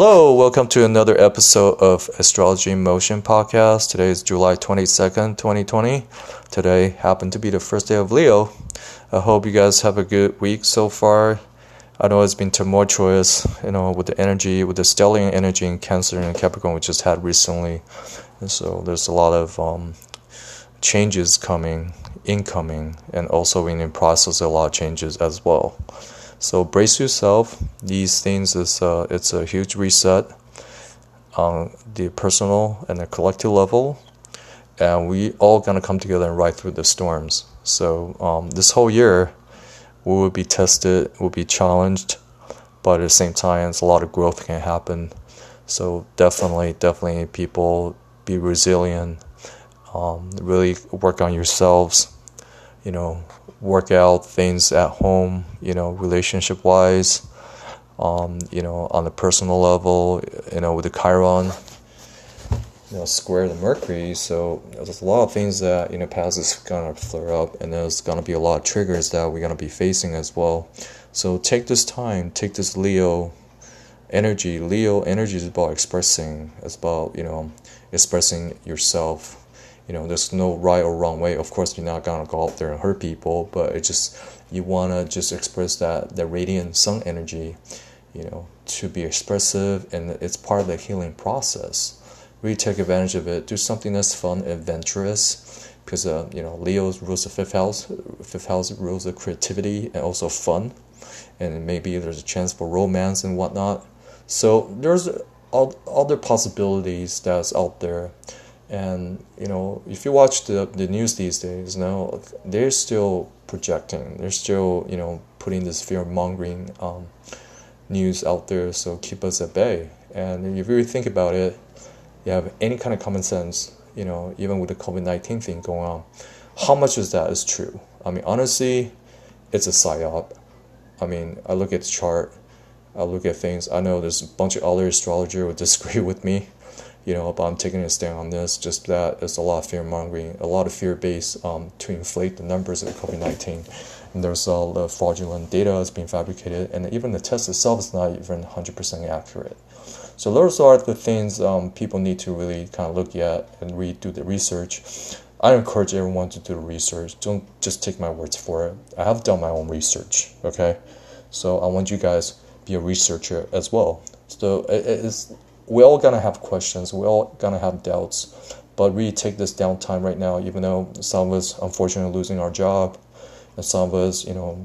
Hello, welcome to another episode of Astrology Motion podcast. Today is July 22nd, 2020. Today happened to be the first day of Leo. I hope you guys have a good week so far. I know it's been tumultuous, you know, with the energy, with the stellium energy in Cancer and Capricorn we just had recently. And so there's a lot of um, changes coming, incoming, and also in the process, a lot of changes as well. So brace yourself. These things is it's a huge reset on the personal and the collective level, and we all gonna come together and ride through the storms. So um, this whole year, we will be tested, we will be challenged, but at the same time, it's a lot of growth can happen. So definitely, definitely, people be resilient. Um, really work on yourselves. You know, work out things at home, you know, relationship wise, um, you know, on the personal level, you know, with the Chiron, you know, square the Mercury. So there's a lot of things that in the past is gonna flare up, and there's gonna be a lot of triggers that we're gonna be facing as well. So take this time, take this Leo energy. Leo energy is about expressing. It's about you know, expressing yourself you know there's no right or wrong way. Of course you're not gonna go out there and hurt people but it just you wanna just express that the radiant sun energy you know to be expressive and it's part of the healing process. Really take advantage of it. Do something that's fun adventurous because uh, you know leo's rules the fifth house fifth house rules of creativity and also fun and maybe there's a chance for romance and whatnot. So there's all other possibilities that's out there and you know, if you watch the the news these days, now they're still projecting, they're still you know putting this fear mongering um, news out there, so keep us at bay. And if you really think about it, you have any kind of common sense, you know, even with the COVID nineteen thing going on, how much of that is true? I mean, honestly, it's a psyop. I mean, I look at the chart, I look at things. I know there's a bunch of other astrologers would disagree with me you know, but I'm taking a stand on this. Just that it's a lot of fear mongering, a lot of fear based um, to inflate the numbers of COVID 19. And there's a lot of fraudulent data that's being fabricated, and even the test itself is not even 100% accurate. So those are the things um, people need to really kind of look at and read, do the research. I encourage everyone to do the research. Don't just take my words for it. I have done my own research. Okay, so I want you guys be a researcher as well. So it's we're all gonna have questions, we're all gonna have doubts, but we take this downtime right now, even though some of us unfortunately losing our job, and some of us, you know,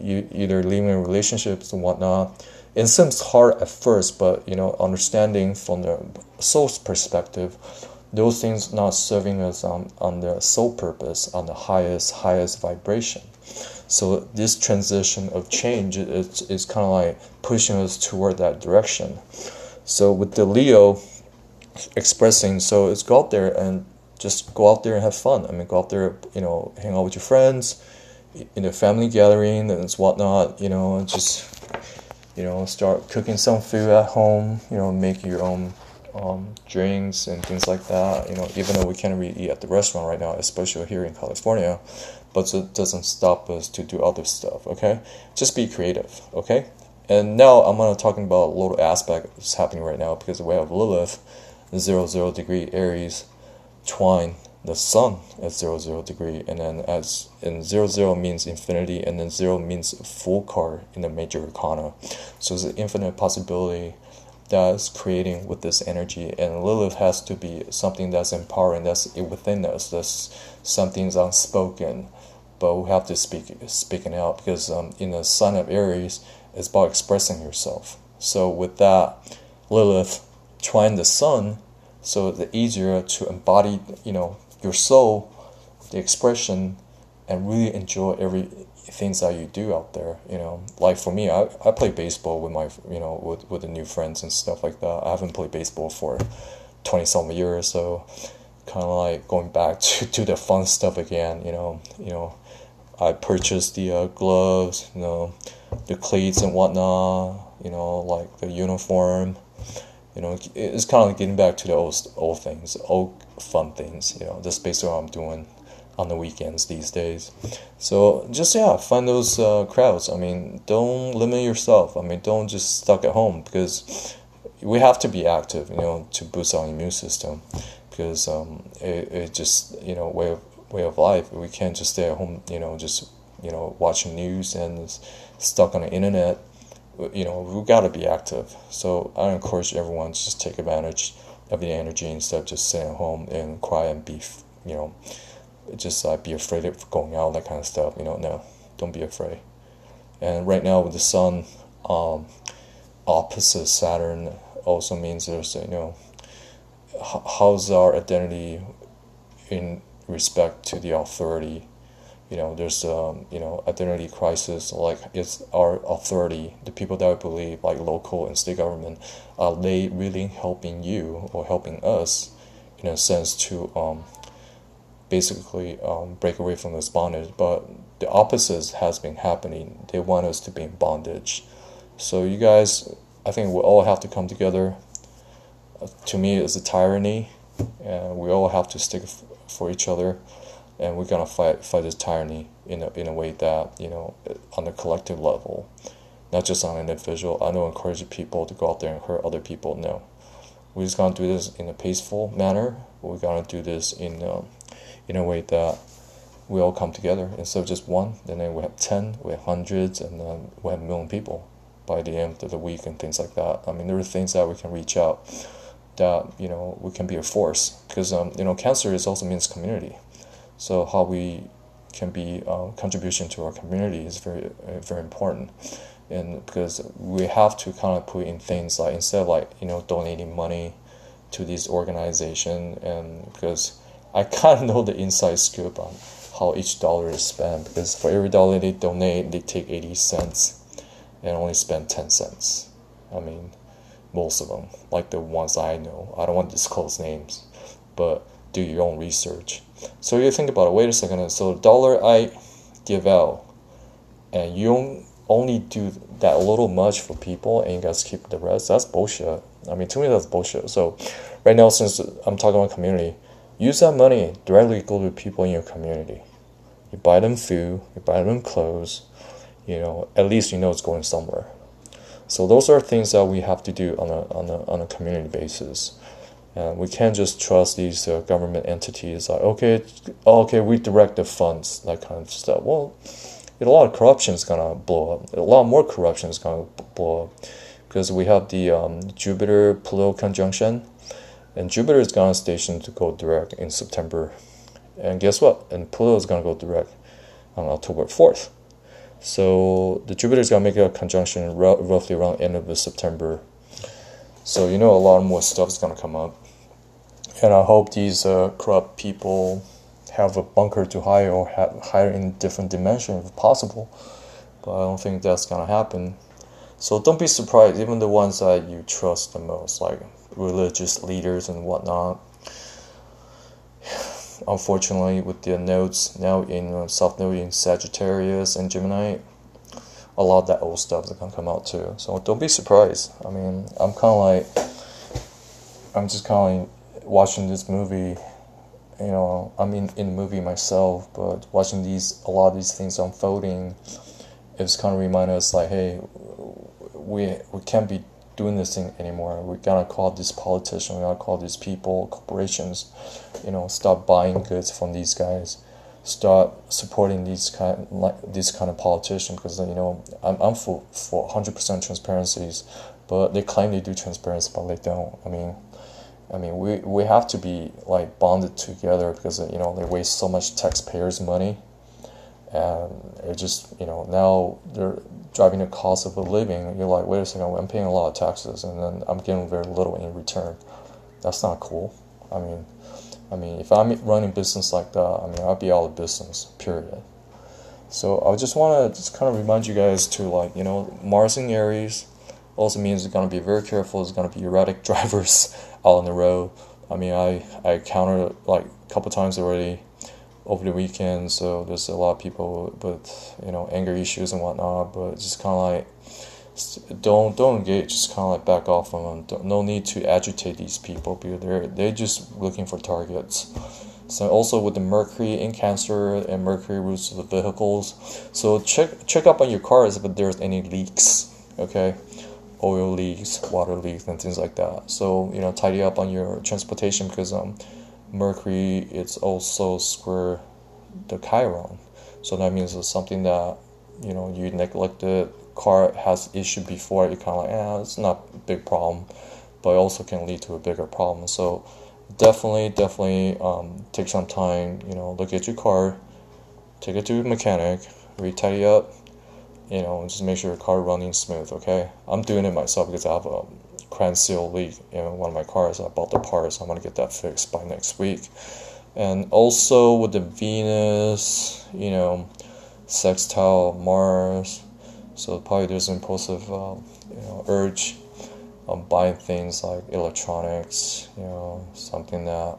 you, either leaving relationships and whatnot. It seems hard at first, but you know, understanding from the soul's perspective, those things not serving us on, on the soul purpose, on the highest, highest vibration. So this transition of change is, is kind of like pushing us toward that direction. So with the Leo expressing, so it's go out there and just go out there and have fun. I mean, go out there, you know, hang out with your friends, in a family gathering and whatnot. You know, just you know, start cooking some food at home. You know, make your own um, drinks and things like that. You know, even though we can't really eat at the restaurant right now, especially here in California, but it doesn't stop us to do other stuff. Okay, just be creative. Okay, and now I'm going to talk about a little aspect that's happening right now because we have Lilith, zero zero degree Aries, trine, the Sun at zero zero degree, and then as in zero zero means infinity, and then zero means fool card in the major arcana. So it's an infinite possibility that's creating with this energy, and Lilith has to be something that's empowering, that's within us, that's something's unspoken, but we have to speak speaking out because um, in the Sun of Aries is about expressing yourself. So with that, Lilith trine the sun, so the easier to embody, you know, your soul, the expression, and really enjoy every things that you do out there. You know, like for me, I, I play baseball with my, you know, with with the new friends and stuff like that. I haven't played baseball for twenty some years, so kind of like going back to, to the fun stuff again. You know, you know, I purchased the uh, gloves, you know the cleats and whatnot, you know, like the uniform. You know, it's kind of like getting back to the old old things, old fun things. You know, just basically what I'm doing on the weekends these days. So just yeah, find those uh, crowds. I mean, don't limit yourself. I mean, don't just stuck at home because we have to be active, you know, to boost our immune system, because um, it, it just you know way of way of life. We can't just stay at home, you know, just you know watching news and stuck on the internet. You know, we gotta be active. So I encourage everyone to just take advantage of the energy instead of just sitting at home and cry and be, you know, just like uh, be afraid of going out that kind of stuff. You know, no, don't be afraid. And right now with the sun um, opposite Saturn also means there's you know how's our identity in respect to the authority you know there's um, you know identity crisis like it's our authority. The people that we believe like local and state government are they really helping you or helping us in a sense to um, basically um, break away from this bondage? But the opposite has been happening. They want us to be in bondage. So you guys i think we all have to come together. Uh, to me it's a tyranny and we all have to stick for each other and we're gonna fight fight this tyranny in a in a way that you know on the collective level, not just on an individual. I don't encourage people to go out there and hurt other people. No, we're just gonna do this in a peaceful manner. We're gonna do this in um, in a way that we all come together instead of just one. Then we have ten, we have hundreds, and then we have a million people by the end of the week and things like that. I mean, there are things that we can reach out that you know we can be a force because um, you know cancer is also means community so how we can be uh, contribution to our community is very uh, very important, and because we have to kind of put in things like instead of like you know donating money to these organization and because I kind of know the inside scoop on how each dollar is spent because for every dollar they donate they take 80 cents and only spend 10 cents. I mean most of them like the ones I know. I don't want to disclose names but do your own research so you think about it, wait a second, so dollar I give out, and you only do that little much for people and you guys keep the rest, that's bullshit. I mean, to me, that's bullshit. So right now, since I'm talking about community, use that money directly go to people in your community. You buy them food, you buy them clothes, you know, at least you know it's going somewhere. So those are things that we have to do on a, on a, on a community basis. And we can't just trust these uh, government entities like, okay, okay, we direct the funds, that kind of stuff. Well, a lot of corruption is gonna blow up. A lot more corruption is gonna blow up because we have the um, Jupiter Pluto conjunction, and Jupiter is gonna station to go direct in September, and guess what? And Pluto is gonna go direct on October fourth. So the Jupiter is gonna make a conjunction roughly around end of September. So you know a lot more stuff is gonna come up and I hope these uh, corrupt people have a bunker to hire or have, hire in different dimension if possible. But I don't think that's gonna happen. So don't be surprised, even the ones that you trust the most, like religious leaders and whatnot. Unfortunately, with the nodes now in uh, South Node in Sagittarius and Gemini, a lot of that old stuff is gonna come out too. So don't be surprised. I mean, I'm kind of like, I'm just kind of like watching this movie, you know, I mean, in the movie myself, but watching these, a lot of these things unfolding, it's kind of remind us like, hey, we we can't be doing this thing anymore. We gotta call these politicians, we gotta call these people, corporations, you know, stop buying goods from these guys, start supporting these kind like these kind of politicians because you know I'm I'm for for hundred percent transparencies, but they claim they do transparency, but they don't. I mean I mean, we, we have to be like bonded together because you know they waste so much taxpayers' money, and it just you know now they're driving the cost of a living. You're like, wait a second, I'm paying a lot of taxes, and then I'm getting very little in return. That's not cool. I mean, I mean, if I'm running business like that, I mean, I'll be out of business. Period. So I just want to just kind of remind you guys to like you know Mars in Aries also means you're gonna be very careful. There's gonna be erratic drivers out on the road. I mean, I I counted like a couple times already over the weekend. So there's a lot of people with you know anger issues and whatnot. But just kind of like don't don't engage. Just kind of like back off from them. Don't, no need to agitate these people because they're they're just looking for targets. So also with the Mercury in Cancer and Mercury rules of the vehicles. So check check up on your cars if there's any leaks. Okay oil leaks, water leaks, and things like that. So you know, tidy up on your transportation because um, Mercury it's also square the Chiron, so that means it's something that you know you neglected. Car has issue before you kind of like, yeah, it's not a big problem, but also can lead to a bigger problem. So definitely, definitely um, take some time. You know, look at your car, take it to a mechanic, re-tidy up, you know, just make sure your car running smooth. Okay, I'm doing it myself because I have a crank seal leak in one of my cars. I bought the parts. I'm gonna get that fixed by next week. And also with the Venus, you know, sextile Mars, so probably there's an impulsive, uh, you know, urge of buying things like electronics, you know, something that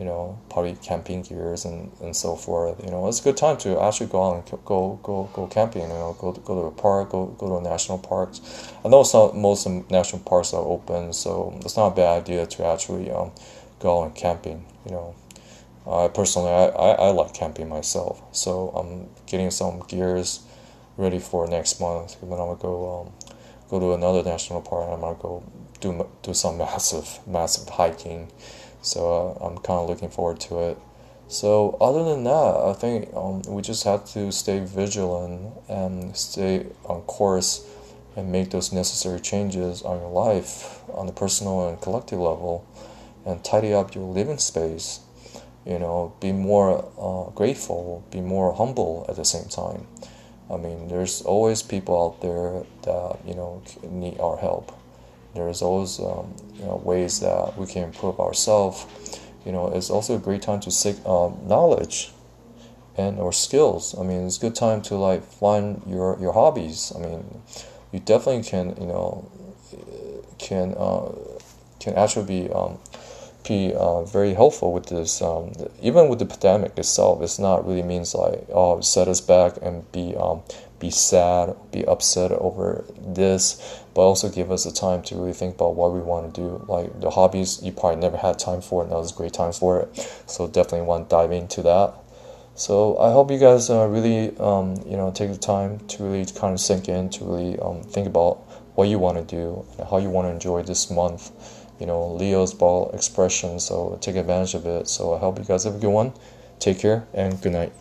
you know, probably camping gears and, and so forth. You know, it's a good time to actually go out and go go go camping. You know, go to, go to a park, go go to a national parks. I know not most national parks are open, so it's not a bad idea to actually um, go out and camping. You know, uh, personally, I, I, I like camping myself, so I'm getting some gears ready for next month when I'm gonna go um, go to another national park. I'm gonna go do do some massive massive hiking so uh, I'm kind of looking forward to it. So other than that, I think um, we just have to stay vigilant and stay on course and make those necessary changes on your life on the personal and collective level and tidy up your living space you know be more uh, grateful be more humble at the same time i mean there's always people out there that you know need our help there's always um, you know, ways that we can improve ourselves. You know, it's also a great time to seek um, knowledge and or skills. I mean, it's a good time to like find your your hobbies. I mean, you definitely can you know can uh, can actually be um, be uh, very helpful with this. Um, even with the pandemic itself, it's not really means like oh set us back and be um, be sad, be upset over this, but also give us the time to really think about what we want to do. Like the hobbies you probably never had time for, that was a great time for it. So definitely want to dive into that. So I hope you guys uh, really, um, you know, take the time to really kind of sink in, to really um, think about what you want to do, and how you want to enjoy this month. You know, Leo's ball expression. So take advantage of it. So I hope you guys have a good one. Take care and good night.